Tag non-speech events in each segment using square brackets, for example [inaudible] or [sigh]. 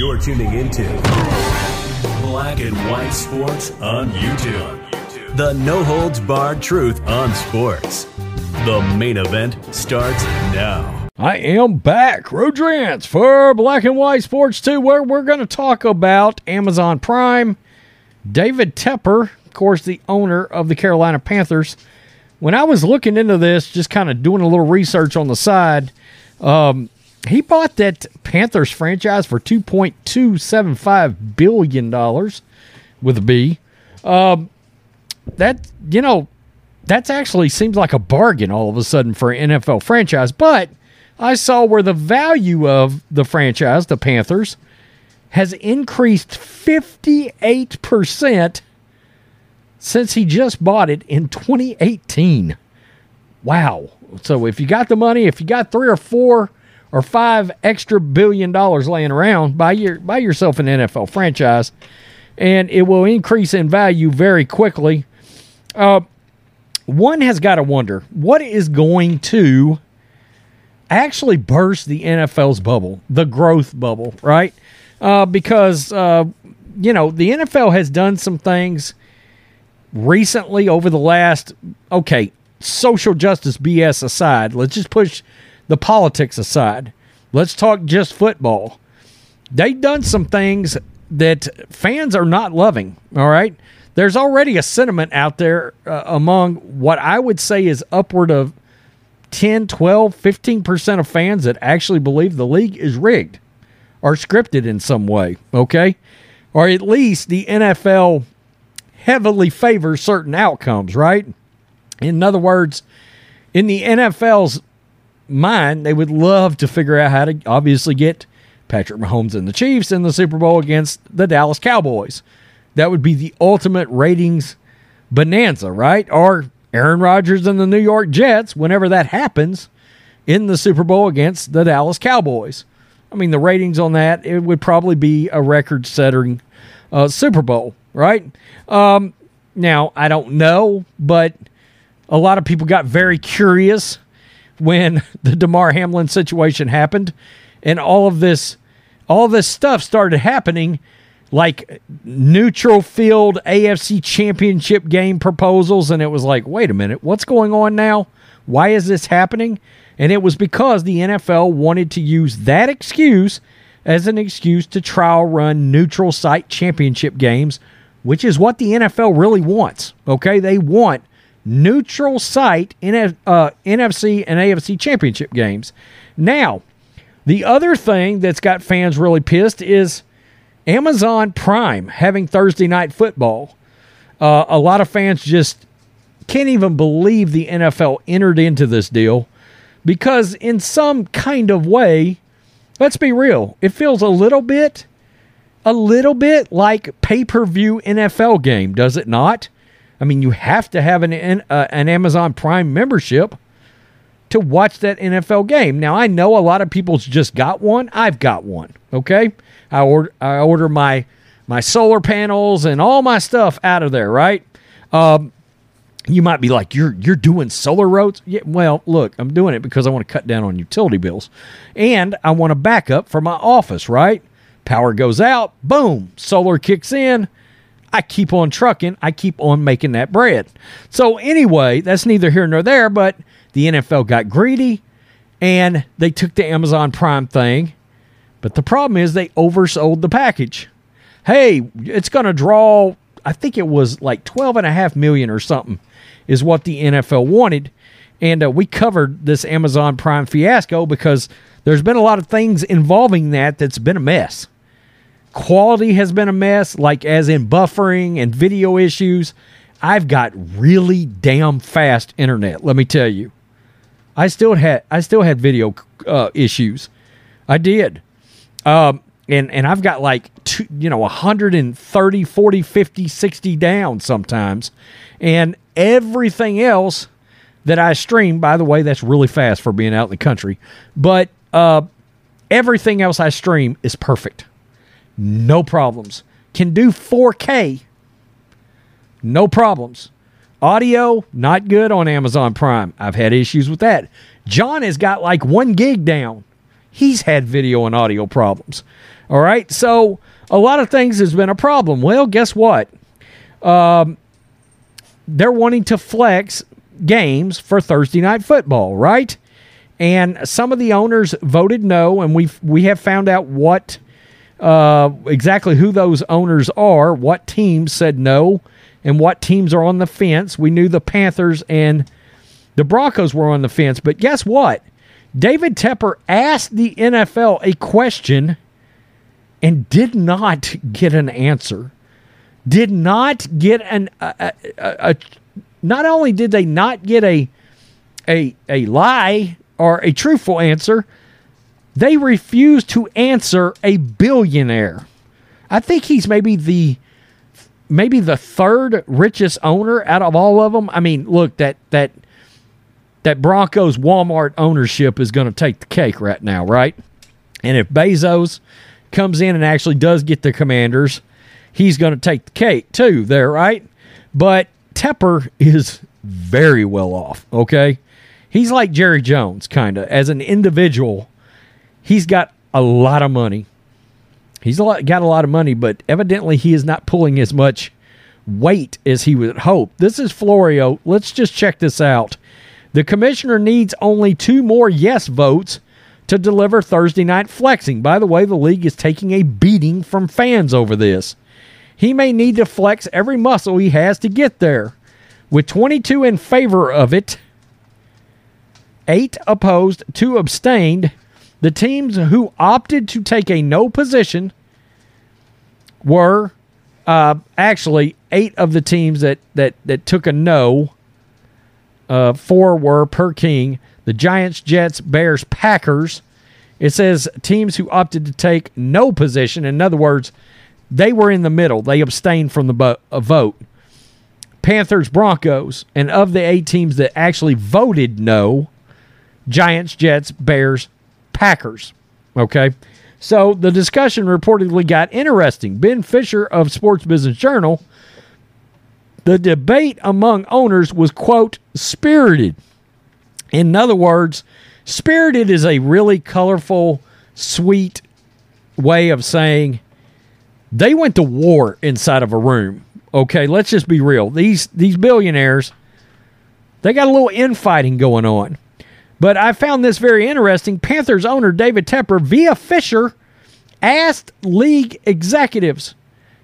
You're tuning into Black and White Sports on YouTube. The no holds barred truth on sports. The main event starts now. I am back, Rodrance, for Black and White Sports 2, where we're going to talk about Amazon Prime. David Tepper, of course, the owner of the Carolina Panthers. When I was looking into this, just kind of doing a little research on the side, um, he bought that Panthers franchise for $2.275 billion with a B. Um, that, you know, that's actually seems like a bargain all of a sudden for an NFL franchise. But I saw where the value of the franchise, the Panthers, has increased 58% since he just bought it in 2018. Wow. So if you got the money, if you got three or four or five extra billion dollars laying around, buy your buy yourself an NFL franchise, and it will increase in value very quickly. Uh, one has got to wonder what is going to actually burst the NFL's bubble, the growth bubble, right? Uh, because uh, you know the NFL has done some things recently over the last okay social justice BS aside. Let's just push the politics aside. Let's talk just football. They've done some things that fans are not loving. All right. There's already a sentiment out there uh, among what I would say is upward of 10, 12, 15% of fans that actually believe the league is rigged or scripted in some way. Okay. Or at least the NFL heavily favors certain outcomes, right? In other words, in the NFL's mind, they would love to figure out how to obviously get Patrick Mahomes and the Chiefs in the Super Bowl against the Dallas Cowboys. That would be the ultimate ratings bonanza, right? Or Aaron Rodgers and the New York Jets, whenever that happens in the Super Bowl against the Dallas Cowboys. I mean, the ratings on that, it would probably be a record setting uh, Super Bowl, right? Um, now, I don't know, but a lot of people got very curious when [laughs] the Damar Hamlin situation happened and all of this all this stuff started happening like neutral field AFC championship game proposals and it was like wait a minute what's going on now? Why is this happening? And it was because the NFL wanted to use that excuse as an excuse to trial run neutral site championship games which is what the NFL really wants okay? They want neutral site in uh, NFC and AFC championship games. Now, the other thing that's got fans really pissed is Amazon Prime having Thursday night football. Uh, a lot of fans just can't even believe the NFL entered into this deal because, in some kind of way, let's be real, it feels a little bit, a little bit like pay per view NFL game, does it not? I mean, you have to have an uh, an Amazon Prime membership to watch that NFL game. Now, I know a lot of people's just got one. I've got one. Okay, I order I order my my solar panels and all my stuff out of there. Right. Um, you might be like, you're you're doing solar roads. Yeah, well, look, I'm doing it because I want to cut down on utility bills, and I want a backup for my office. Right, power goes out, boom, solar kicks in. I keep on trucking. I keep on making that bread. So, anyway, that's neither here nor there, but the NFL got greedy and they took the Amazon Prime thing. But the problem is they oversold the package. Hey, it's going to draw, I think it was like 12 and a half million or something, is what the NFL wanted. And uh, we covered this Amazon Prime fiasco because there's been a lot of things involving that that's been a mess. Quality has been a mess, like as in buffering and video issues. I've got really damn fast internet. Let me tell you, I still had I still had video uh, issues. I did, um, and and I've got like two, you know 130, 40, 50, 60 down sometimes, and everything else that I stream. By the way, that's really fast for being out in the country, but uh, everything else I stream is perfect no problems. Can do 4K, no problems. Audio, not good on Amazon Prime. I've had issues with that. John has got like one gig down. he's had video and audio problems. All right. So a lot of things has been a problem. Well, guess what? Um, they're wanting to flex games for Thursday night football, right? And some of the owners voted no, and we we have found out what uh, exactly who those owners are, what teams said no, and what teams are on the fence. We knew the Panthers and the Broncos were on the fence, but guess what? David Tepper asked the NFL a question and did not get an answer. Did not get an a, a, a, not only did they not get a a a lie or a truthful answer, they refuse to answer a billionaire. I think he's maybe the maybe the third richest owner out of all of them. I mean, look that that that Broncos Walmart ownership is going to take the cake right now, right? And if Bezos comes in and actually does get the commanders, he's going to take the cake too, there, right? But Tepper is very well off, okay? He's like Jerry Jones, kind of. As an individual, he's got a lot of money. He's a lot, got a lot of money, but evidently he is not pulling as much weight as he would hope. This is Florio. Let's just check this out. The commissioner needs only two more yes votes to deliver Thursday night flexing. By the way, the league is taking a beating from fans over this. He may need to flex every muscle he has to get there. With 22 in favor of it, 8 opposed, 2 abstained, the teams who opted to take a no position were uh, actually eight of the teams that, that, that took a no uh, four were per king the Giants, Jets, Bears, Packers. It says teams who opted to take no position. In other words, they were in the middle. They abstained from the bo- vote. Panthers, Broncos, and of the eight teams that actually voted no, Giants, Jets, Bears, Packers. Okay. So the discussion reportedly got interesting. Ben Fischer of Sports Business Journal the debate among owners was, quote, spirited. In other words, spirited is a really colorful, sweet way of saying they went to war inside of a room. Okay, let's just be real. These these billionaires, they got a little infighting going on. But I found this very interesting. Panthers owner David Tepper via Fischer asked league executives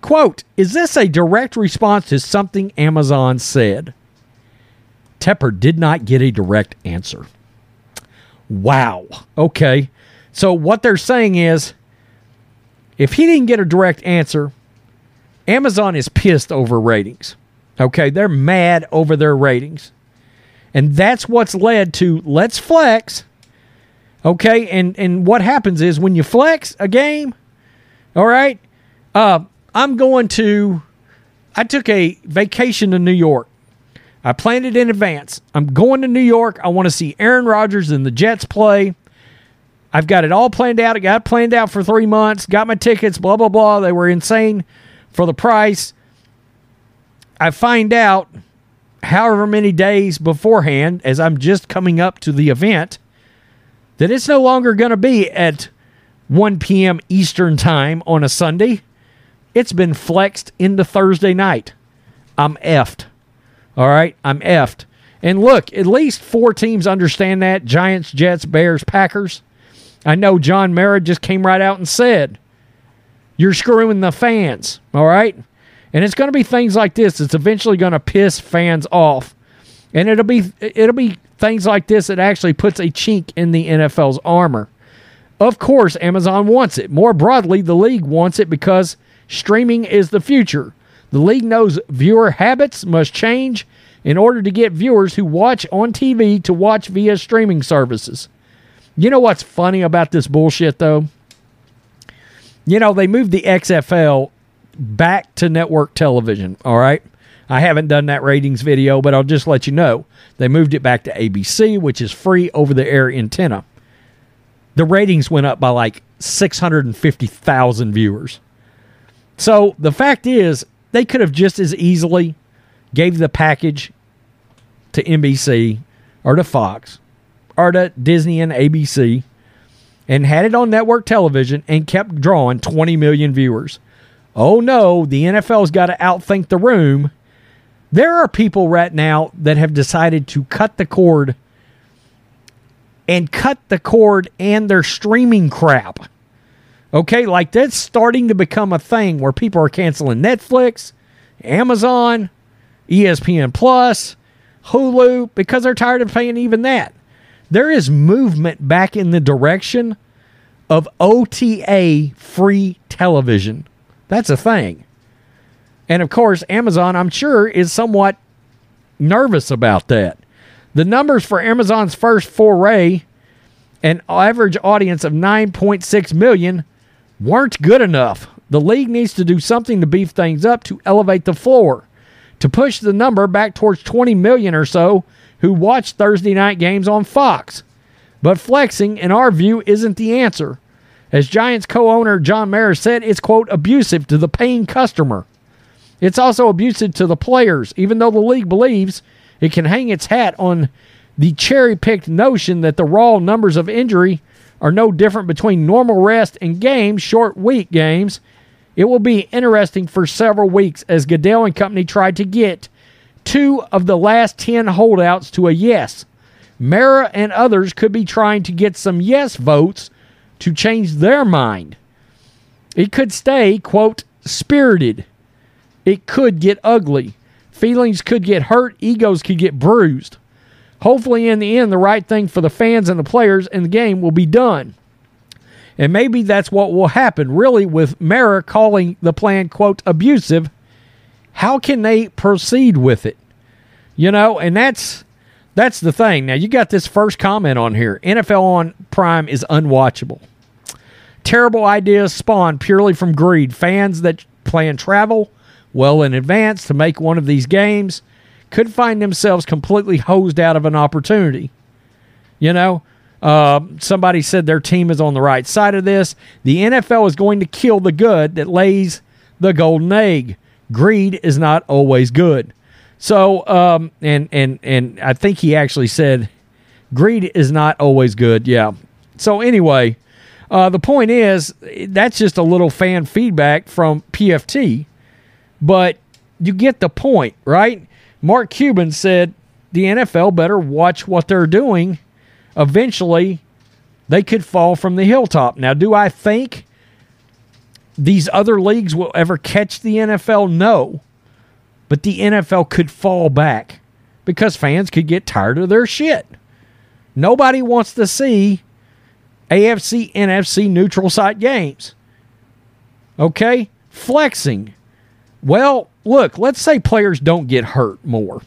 Quote, is this a direct response to something Amazon said? Tepper did not get a direct answer. Wow. Okay. So what they're saying is if he didn't get a direct answer, Amazon is pissed over ratings. Okay. They're mad over their ratings. And that's what's led to let's flex. Okay. And and what happens is when you flex a game, all right, uh, I'm going to, I took a vacation to New York. I planned it in advance. I'm going to New York. I want to see Aaron Rodgers and the Jets play. I've got it all planned out. I got planned out for three months. Got my tickets, blah, blah, blah. They were insane for the price. I find out however many days beforehand, as I'm just coming up to the event, that it's no longer going to be at 1 p.m. Eastern Time on a Sunday. It's been flexed into Thursday night. I'm effed. All right, I'm effed. And look, at least four teams understand that Giants, Jets, Bears, Packers. I know John Mara just came right out and said, You're screwing the fans. All right. And it's going to be things like this. It's eventually going to piss fans off. And it'll be it'll be things like this that actually puts a chink in the NFL's armor. Of course, Amazon wants it. More broadly, the league wants it because Streaming is the future. The league knows viewer habits must change in order to get viewers who watch on TV to watch via streaming services. You know what's funny about this bullshit, though? You know, they moved the XFL back to network television, all right? I haven't done that ratings video, but I'll just let you know. They moved it back to ABC, which is free over the air antenna. The ratings went up by like 650,000 viewers. So the fact is, they could have just as easily gave the package to NBC or to Fox or to Disney and ABC and had it on network television and kept drawing 20 million viewers. Oh no, the NFL's got to outthink the room. There are people right now that have decided to cut the cord and cut the cord and their streaming crap. Okay, like that's starting to become a thing where people are canceling Netflix, Amazon, ESPN Plus, Hulu because they're tired of paying even that. There is movement back in the direction of OTA free television. That's a thing. And of course, Amazon, I'm sure, is somewhat nervous about that. The numbers for Amazon's first foray, an average audience of 9.6 million, weren't good enough. The league needs to do something to beef things up to elevate the floor, to push the number back towards 20 million or so who watch Thursday night games on Fox. But flexing, in our view, isn't the answer. As Giants co owner John Mara said, it's, quote, abusive to the paying customer. It's also abusive to the players, even though the league believes it can hang its hat on the cherry picked notion that the raw numbers of injury are no different between normal rest and games, short week games. It will be interesting for several weeks as Goodell and company tried to get two of the last 10 holdouts to a yes. Mara and others could be trying to get some yes votes to change their mind. It could stay, quote, spirited. It could get ugly. Feelings could get hurt. Egos could get bruised. Hopefully, in the end, the right thing for the fans and the players and the game will be done. And maybe that's what will happen, really, with Mara calling the plan, quote, abusive. How can they proceed with it? You know, and that's that's the thing. Now you got this first comment on here. NFL on Prime is unwatchable. Terrible ideas spawn purely from greed. Fans that plan travel well in advance to make one of these games could find themselves completely hosed out of an opportunity. You know, uh, somebody said their team is on the right side of this. The NFL is going to kill the good that lays the golden egg. Greed is not always good. So, um, and and and I think he actually said, greed is not always good. Yeah. So anyway, uh, the point is that's just a little fan feedback from PFT, but you get the point, right? Mark Cuban said the NFL better watch what they're doing. Eventually, they could fall from the hilltop. Now, do I think these other leagues will ever catch the NFL? No. But the NFL could fall back because fans could get tired of their shit. Nobody wants to see AFC, NFC neutral site games. Okay? Flexing. Well, look, let's say players don't get hurt more.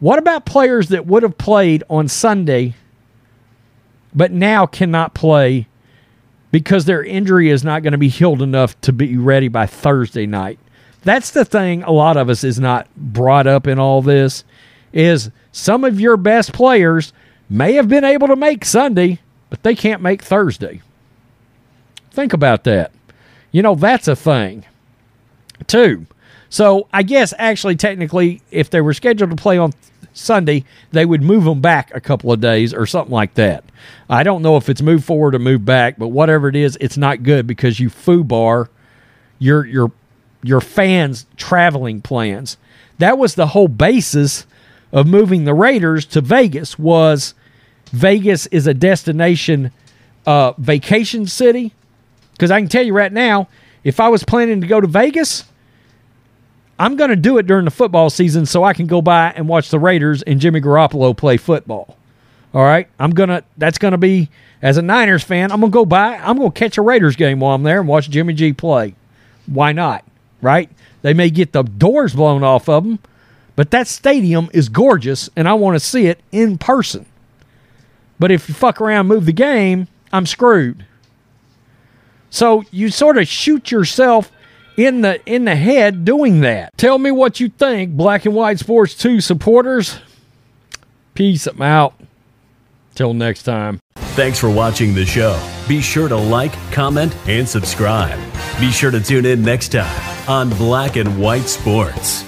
What about players that would have played on Sunday but now cannot play because their injury is not going to be healed enough to be ready by Thursday night? That's the thing a lot of us is not brought up in all this is some of your best players may have been able to make Sunday, but they can't make Thursday. Think about that. You know, that's a thing. Two, so I guess actually, technically, if they were scheduled to play on Sunday, they would move them back a couple of days or something like that. I don't know if it's moved forward or moved back, but whatever it is, it's not good because you foo bar your your your fans' traveling plans. That was the whole basis of moving the Raiders to Vegas. Was Vegas is a destination uh, vacation city? Because I can tell you right now, if I was planning to go to Vegas I'm going to do it during the football season so I can go by and watch the Raiders and Jimmy Garoppolo play football. All right. I'm going to, that's going to be, as a Niners fan, I'm going to go by, I'm going to catch a Raiders game while I'm there and watch Jimmy G play. Why not? Right? They may get the doors blown off of them, but that stadium is gorgeous and I want to see it in person. But if you fuck around, move the game, I'm screwed. So you sort of shoot yourself in the in the head doing that. Tell me what you think, Black and White Sports 2 supporters. Peace. I'm out. Till next time. Thanks for watching the show. Be sure to like, comment, and subscribe. Be sure to tune in next time on Black and White Sports.